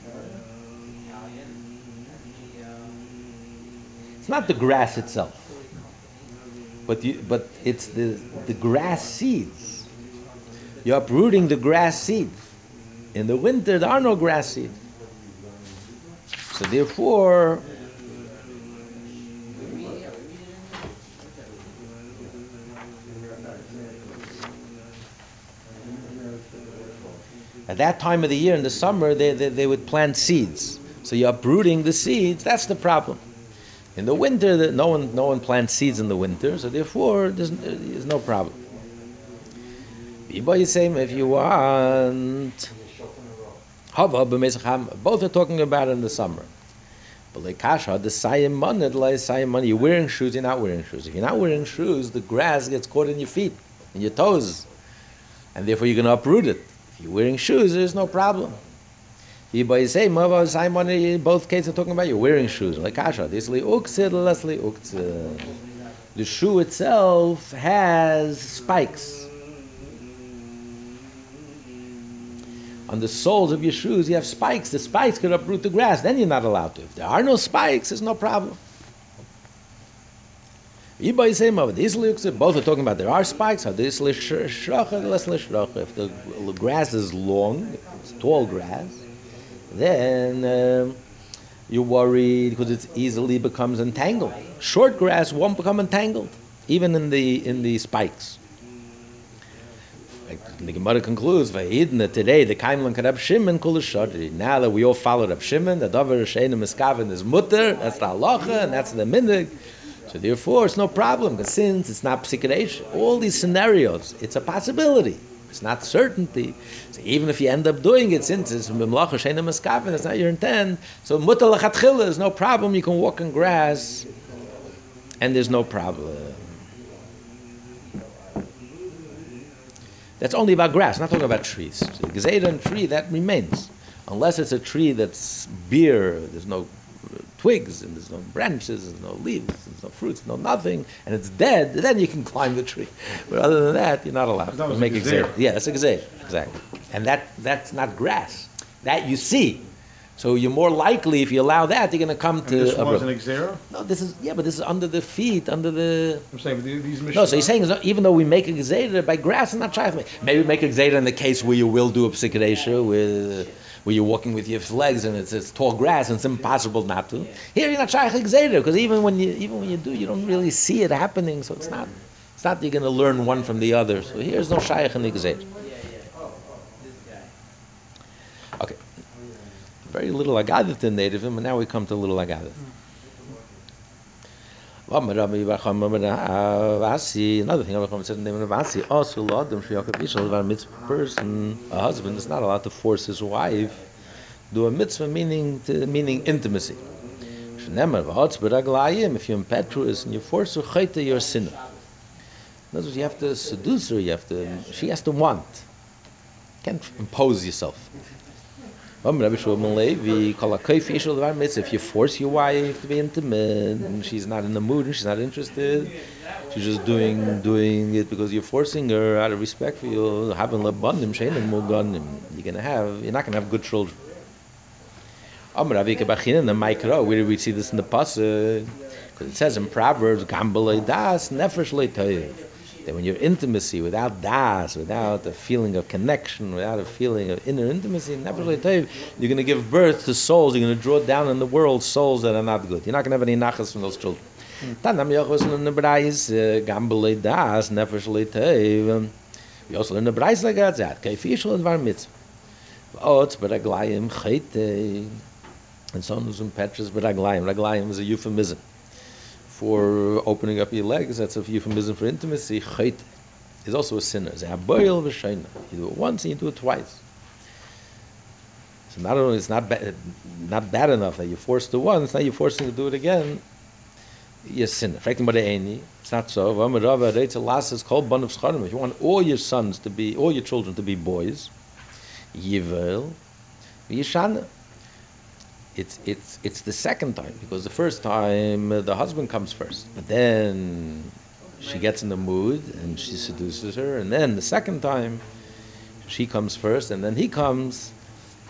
It's not the grass itself, but you, but it's the the grass seeds. You're uprooting the grass seeds. In the winter, there are no grass seeds. So therefore, at that time of the year in the summer, they, they, they would plant seeds. So you're uprooting the seeds. That's the problem. In the winter, the, no one no one plants seeds in the winter, so therefore there's, there's no problem. Biba saying if you want, both are talking about in the summer. But like kasha, the sayim money, the sayim money, you're wearing shoes, you're not wearing shoes. If you're not wearing shoes, the grass gets caught in your feet, in your toes, and therefore you're going to uproot it. You're wearing shoes, there's no problem. Is saying, Mava sayim money, in both cases are talking about you're wearing shoes. Like. The shoe itself has spikes. On the soles of your shoes, you have spikes. The spikes could uproot the grass. Then you're not allowed to. If there are no spikes, there's no problem. Yiba is saying, Mava, this li uktzid, both are talking about there are spikes. Less. If the grass is long, it's tall grass, then um, you're worried because it easily becomes entangled. Short grass won't become entangled, even in the in the spikes. Like the Gemara concludes, "Vayidna today the kaimlan karab Shimon kulashadri." Now that we all followed up Shimon, the davar sheina miskavin is mutter. That's the halacha, and that's the minhag. So therefore, it's no problem because since it's not psikadation, all these scenarios, it's a possibility. It's not certainty. So even if you end up doing it, since it's mimlacha sheina miskavin, it's not your intent. So mutter lachatchila is no problem. You can walk on grass, and there's no problem. That's only about grass, not talking about trees. The tree, that remains. Unless it's a tree that's bare, there's no twigs, and there's no branches, there's no leaves, there's no fruits, no nothing, and it's dead, then you can climb the tree. But other than that, you're not allowed That to was make. Gezeirah. Yeah, that's a Gezeirah, exactly. And that that's not grass. That you see. So you're more likely, if you allow that, you're going to come And to this a wasn't brook. Xera? No, this is yeah, but this is under the feet, under the. I'm saying, but these Mishnah. No, so he's saying even though we make a gzeda by grass, it's not shaykh. Maybe make a gzeda in the case where you will do a psikadesha, where where you're walking with your legs and it's, it's tall grass and it's impossible not to. Here you're not shaykh because even when you even when you do, you don't really see it happening. So it's not it's not that you're going to learn one from the other. So here's no shaykh in oh, oh, oh, the gzeda. Okay, very little agadah in native, and now we come to little agadah. Amar Amar another thing Rabbi Bacham said in the name of Avasi, also Lodom Shiyakab Ishal, a mitzvah person, a husband is not allowed to force his wife do a mitzvah meaning to, meaning intimacy. If you're impetuous and you force her you're a sinner. In other words, you have to seduce her, you have to, she has to want. You can't impose yourself. If you force your wife to be intimate and she's not in the mood and she's not interested, she's just doing doing it because you're forcing her out of respect for you. You're gonna have you're not gonna have good children. Where do we see this in the pasuk? Uh, because it says in Proverbs, "Gambale das nefesh leitoyev." That when you're intimacy without das, without a feeling of connection, without a feeling of inner intimacy, you're going to give birth to souls. You're going to draw down in the world souls that are not good. You're not going to have any nachas from those children. Tanam Yochos in the Brais, uh, Gambale das nefesh leitoyev. We also learn the Brais like that. Kaifishal advar mitzvah. Ot beraglayim chayte. And someone who's impetuous beraglayim. Raglayim is a euphemism for opening up your legs. That's a euphemism for intimacy. Chayte is also a sinner. It's a. You do it once and you do it twice. So not only it's not bad, not bad enough that you're forced to once, now you're forcing to do it again. You're a sinner. The. It's not so. If you want all your sons to be, all your children to be boys, Yivel, Yishana. It's it's it's the second time because the first time uh, the husband comes first, but then she gets in the mood and she seduces her, and then the second time she comes first, and then he comes,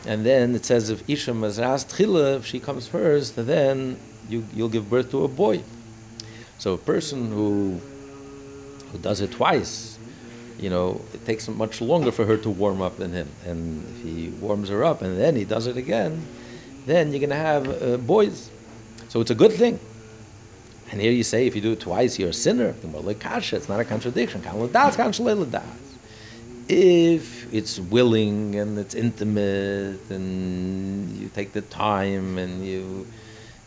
and then it says if Isha Mazras Tchila, if she comes first, then you you'll give birth to a boy. So a person who who does it twice, you know, it takes much longer for her to warm up than him. And if he warms her up and then he does it again, then you're going to have uh, boys. So it's a good thing. And here you say if you do it twice, you're a sinner. It's not a contradiction. If it's willing and it's intimate and you take the time and you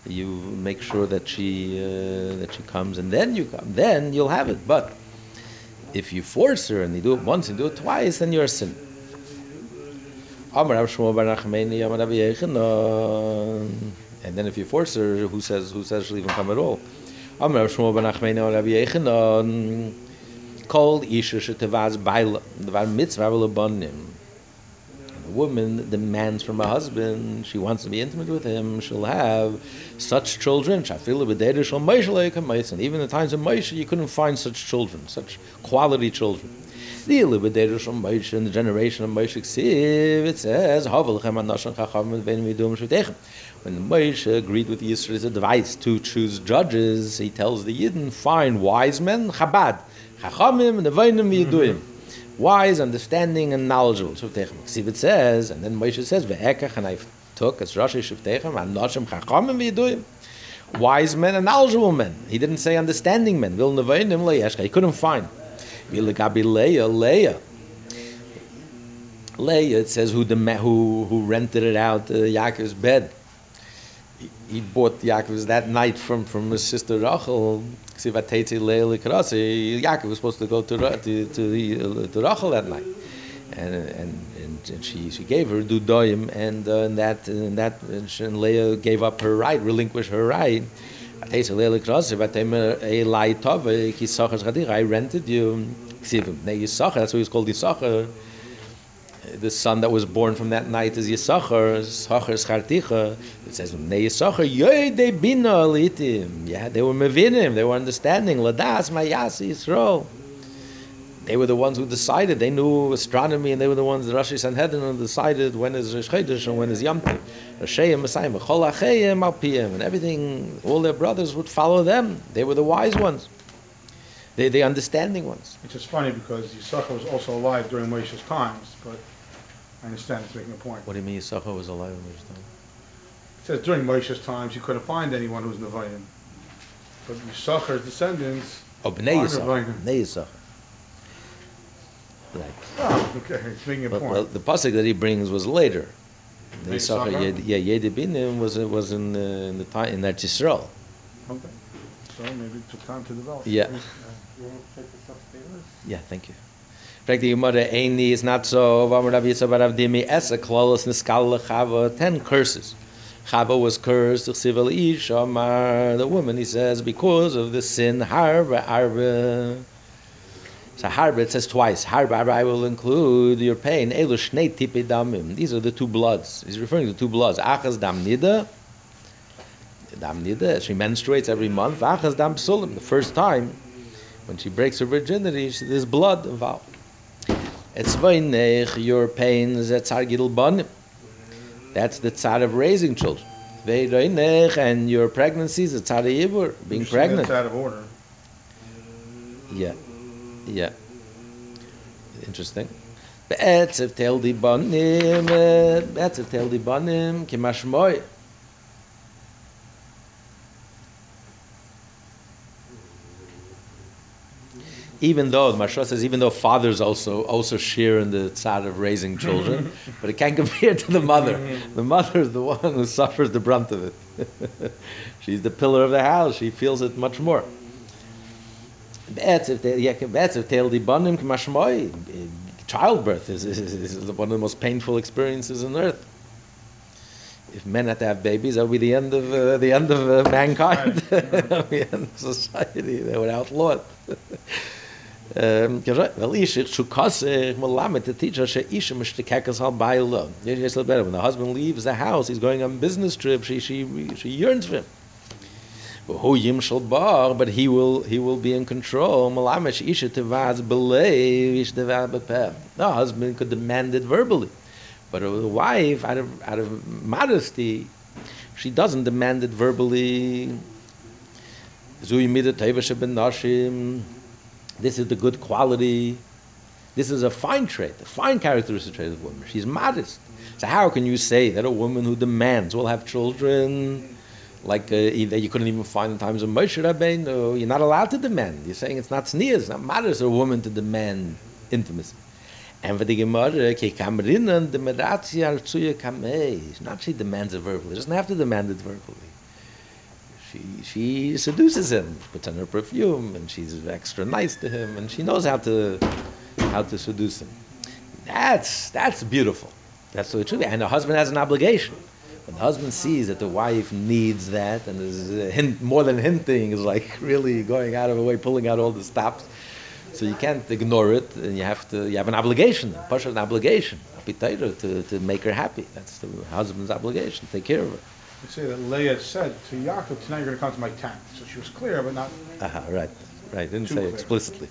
you make sure that she uh, that she comes and then you come, then you'll have it. But if you force her and you do it once and do it twice, then you're a sinner. Amar Rav Shmuel bar Nachmani, Amar Rabbi Yechanan. And then if you force her, who says who says she'll even come at all? Amar Rav Shmuel bar Nachmani, Amar Rabbi Yechanan. Called Isha Shetavaz Baila, Dvar Mitzvah Labanim. The woman demands from her husband, she wants to be intimate with him, she'll have such children. Even in the times of Moshe, you couldn't find such children, such quality children. The Libededer shel Moshe in the generation of Moshe Ksiv, it says, Havelchem anashon chacham v'en midum shvitechem. When Moshe agreed with Yisrael's advice to choose judges, he tells the Yidden, find wise men, Chabad, Chachamim, Nevoinim, Yiduim. Wise, understanding, and knowledgeable. Shvitechem. Ksiv it says, and then Moshe says, Ve'ekach, and I took as Rashi Shvitechem, Anashim Chachamim Yiduim. Wise men and knowledgeable men. He didn't say understanding men. Vil Nevoinim Le'eshcha. He couldn't find. Vilagabi Leah, Leah. Leah, it says who the who who rented it out, uh, Yaakov's bed. He, he bought Yaakov's that night from from his sister Rachel. Yaakov was supposed to go to to to, the, uh, to Rachel that night, and and, and, she she gave her dudoim, and uh, and that and that and Leah gave up her right, relinquished her right. I rented you. That's why he's called Yisachar. The son that was born from that night is Yisachar. Yisachar Scharticha. It says Bnei Yisachar Yoyde Bina Alitim. Yeah, they were mevinim. They were understanding. Ladas Mayasi Yisrael. They were the ones who decided. They knew astronomy, and they were the ones, the Rashi Sanhedrin, who decided when is Chodesh and when is Yom Tov. Rashayim, Messiah, Chol Achayim, Alpiyim, and everything. All their brothers would follow them. They were the wise ones. They the understanding ones. Which is funny because Yisachar was also alive during Moshe's times, but I understand it's making a point. What do you mean Yisachar was alive in this time? It says during Moshe's times, you couldn't find anyone who was Nevi'im. But Yisachar's descendants, Oh, Bnei Yisachar. Bnei Yisachar. Right. oh, okay, it's making a But, point. well, the pasuk that he brings was later. The Yisachar, Yisachar? Yed- yeah, Yedibinim was was in uh, in the time in Eretz Yisrael. Okay. So maybe it took time to develop. Yeah. You want to take this upstairs? Yeah, thank you. Fragt die Gemara, Eini is not so, Vamar Rav Yitzhak bar Rav Dimi, Esa klolos niskal lechava, ten curses. Chava was cursed, Chsivel Ish, Amar, the woman, he says, because of the sin, Harba, Arba. So Harba, it says twice, Harba, I will include your pain, Elu Shnei Tipi Damim. These are the two bloods. He's referring to two bloods, Achaz Dam Nida, Dam Nida, she menstruates every month, Achaz Dam Psulim, the first time, when she breaks her virginity, she, there's blood involved. It's veinech, your pains, that's our gidel banim. That's the tzad of raising children. Veinech, and your pregnancies, of yibur, being pregnant. Out of order. Yeah, yeah. Interesting. Be'etzev tel di banim, eh, be'etzev tel di banim, kimashmoy. Even though the Mashra says, even though fathers also also share in the tzad of raising children, but it can't compare to the mother. The mother is the one who suffers the brunt of it. She's the pillar of the house. She feels it much more. Be'etzev tel- yeah, be'etzev tel di banim k'mashmoi. Childbirth is, is, is one of the most painful experiences on earth. If men had to have babies, that would be the end of uh, the end of uh, mankind, the end of society. They would outlaw it. Um, Well, ish it shukaseh melamed to teach us sheisha mishtekekas al bayla. Yes, yes, better. When the husband leaves the house, he's going on a business trip. She she she yearns for him. But he will he will be in control. The husband could demand it verbally, but the wife, out of out of modesty, she doesn't demand it verbally. This is the good quality. This is a fine trait, a fine characteristic trait of a woman. She's modest. So how can you say that a woman who demands will have children? Like uh, you couldn't even find in times of Moshe Rabbeinu. You're not allowed to demand. You're saying it's not sneers, it's not for a woman to demand intimacy. And for the Gemara, al. Not she demands it verbally. She doesn't have to demand it verbally. She she seduces him, puts on her perfume, and she's extra nice to him, and she knows how to how to seduce him. That's that's beautiful. That's should be. And the husband has an obligation. When the husband sees that the wife needs that and is hint, more than hinting, is like really going out of the way, pulling out all the stops. So you can't ignore it, and you have to. You have an obligation, push an obligation, appetite to, to make her happy. That's the husband's obligation. Take care of her. They say that Leah said to Yaakov, tonight you're going to come to my tent. So she was clear, but not. Aha, right, right. Didn't say clear. explicitly.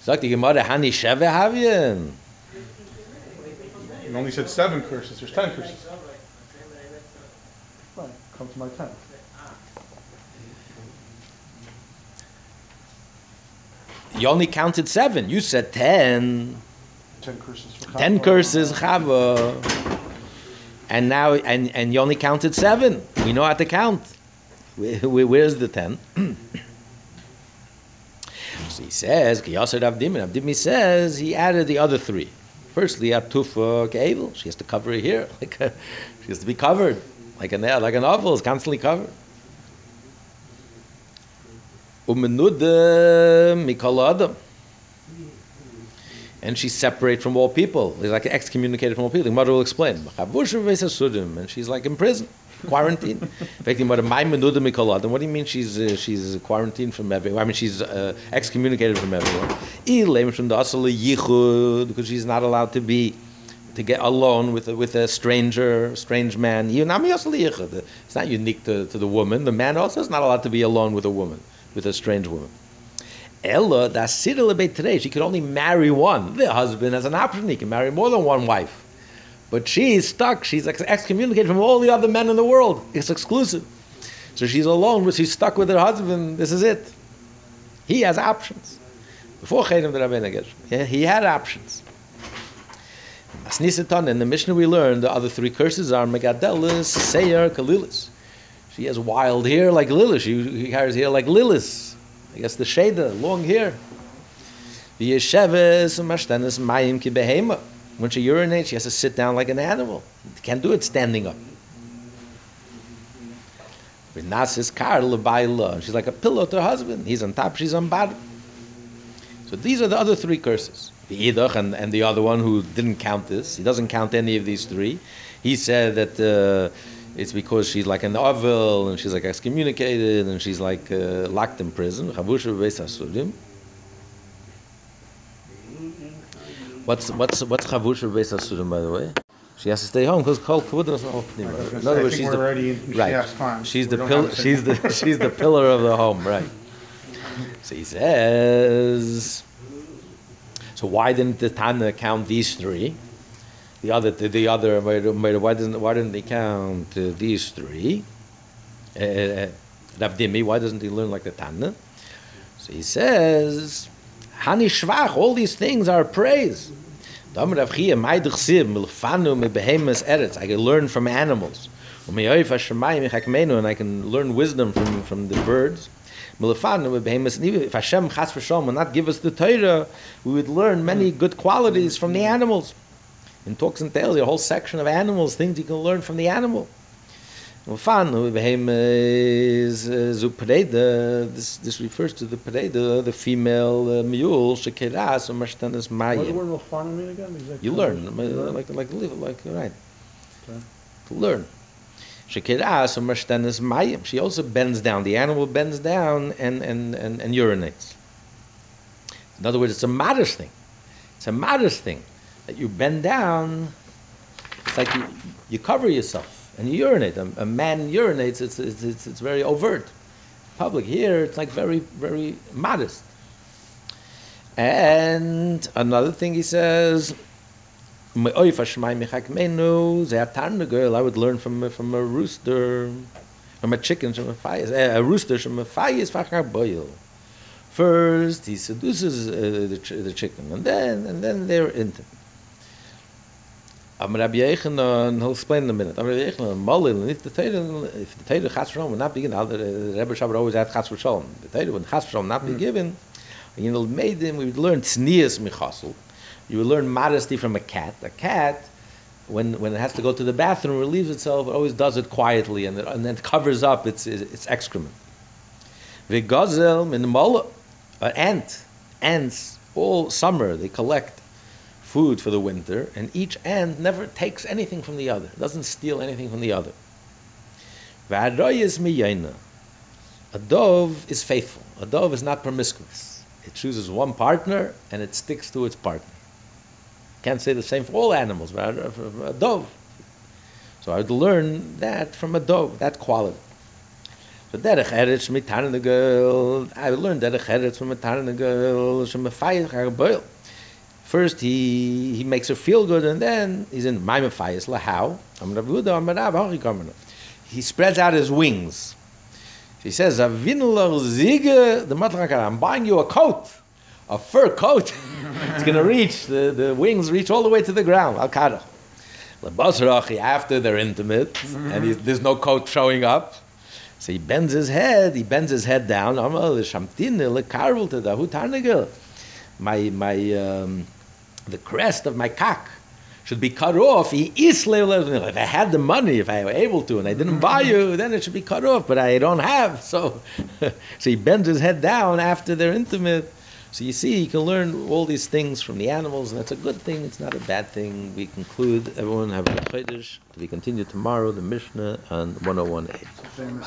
Sagt die Gemara, Hani Sheve Havien. You only said seven curses. There's ten curses. Right, come to my tent. You only counted seven. You said ten. Ten curses for Ten curses, Chava. And now, and, and you only counted seven. We know how to count. Where, where- where's the ten? so he says, Ki Yasser Avdimin. Avdimi says he added the other three. Firstly, Atufa uh, Kevel. She has to cover her here. Like a, she has to be covered. Like a nail, uh, like an oval is constantly covered. Umenuda Mikol Adam and she's separate from all people. She's like excommunicated from all people. The mother will explain. And she's like in prison, quarantine. In fact, the mother, "My menuda. What do you mean she's uh, she's quarantined from everyone? I mean she's uh, excommunicated from everyone. Ilem from the asal yichud because she's not allowed to be to get alone with a, with a stranger, strange man. Yunami asal yichud. It's not unique to, to the woman. The man also is not allowed to be alone with a woman, with a strange woman. Ella, that's Sidel today. She could only marry one. The husband has an option; he can marry more than one wife. But she's stuck. She's ex- excommunicated from all the other men in the world. It's exclusive. So she's alone, but she's stuck with her husband. This is it. He has options. Before Chedim the Rabbeinu he had options. As Nisaton, in the Mishnah we learned, the other three curses are Megadelis, Seir, Kalilis. She has wild hair like Lilith. She, she carries hair like Lilith. I guess the Sheda, long hair. When she urinates, she has to sit down like an animal. Can't do it standing up. She's like a pillow to her husband. He's on top, she's on bottom. So these are the other three curses. The Idach and, and the other one who didn't count this. He doesn't count any of these three. He said that uh, it's because she's like an ovel and she's like excommunicated and she's like uh, locked in prison. Chavusha b'beis hasurim. What's what's what's chavusha hasurim by the way? She has to stay home because kol kavod doesn't open. I was gonna In other words, she's the right. She's the don't pill, have to say she's the she's the pillar of the home, right? So he says. So why didn't the Tana count these three? The other, the, the other, why didn't why didn't they count uh, these three? Uh, Rav Dimi, why doesn't he learn like the Tana? So he says, Hani Shvach, all these things are praise. I can learn from animals. And I can learn wisdom from, from the birds. If Hashem will not give us the Torah, we would learn many good qualities from the animals. In Talks and Tales, a whole section of animals, things you can learn from the animal. Milfanu, Mebehemes Zupreda, this, this refers to the Preda, the female uh, mule, Shekeras, or Mashtanas Mayim. What does the word Milfanu mean again? Exactly. You learn, uh, like like live, like right. Okay. To learn. Shekiras umashtanis mayim. She also bends down. The animal bends down and, and, and, and urinates. In other words, it's a modest thing. It's a modest thing that you bend down. It's like you, you cover yourself and you urinate. A, a man urinates. It's, it's, it's, it's very overt. Public here, it's like very very modest. And another thing he says, girl I would learn from from a rooster, from a chicken, from a fayis, a rooster from a boil. First, he seduces uh, the, ch- the chicken, and then and then they're intimate. Am Rabbi Yechanan, he'll explain in a minute. I'm Rabbi Yechanan, Malil, if the Torah, if the Torah Chas V'Shalom would not be given, the Rebbe Shabbat always had Chas V'Shalom. The Torah would Chas V'Shalom not be given, you know, made them, we would learn tznias michasel. You would learn modesty from a cat. A cat, when, when it has to go to the bathroom, relieves itself, it always does it quietly and, it, and then covers up its, its excrement. V'gazel min mola, an uh, ant, ants, all summer, they collect food for the winter, and each ant never takes anything from the other, doesn't steal anything from the other. A dove is faithful. A dove is not promiscuous. It chooses one partner and it sticks to its partner. Can't say the same for all animals, but a- dove. So I would learn that from a dove, that quality. So derech eretz girl. I learned learn derech eretz from a tarn the girl, from a fire boil. First he he makes her feel good, and then he's in Maimon Fayas Lahau. I'm Rav Yehuda, I'm Rav Hachi Kamana. He spreads out his wings. He says, "Avinular Ziege, the Matlakar, I'm buying you a coat, a fur coat. it's going to reach, the, the wings reach all the way to the ground. Al Kadach. After they're intimate, and he's, there's no coat showing up. So he bends his head, he bends his head down. Amal Shamtin, Lekarvel to the Hutarnagel. My, my, um, the crest of my cock should be cut off. If I had the money, if I were able to, and I didn't buy you, then it should be cut off. But I don't have, so so he bends his head down after they're intimate. So you see, you can learn all these things from the animals, and that's a good thing. It's not a bad thing. We conclude. Everyone have a good chodesh. To be continued tomorrow. The Mishnah on 101a. Famous.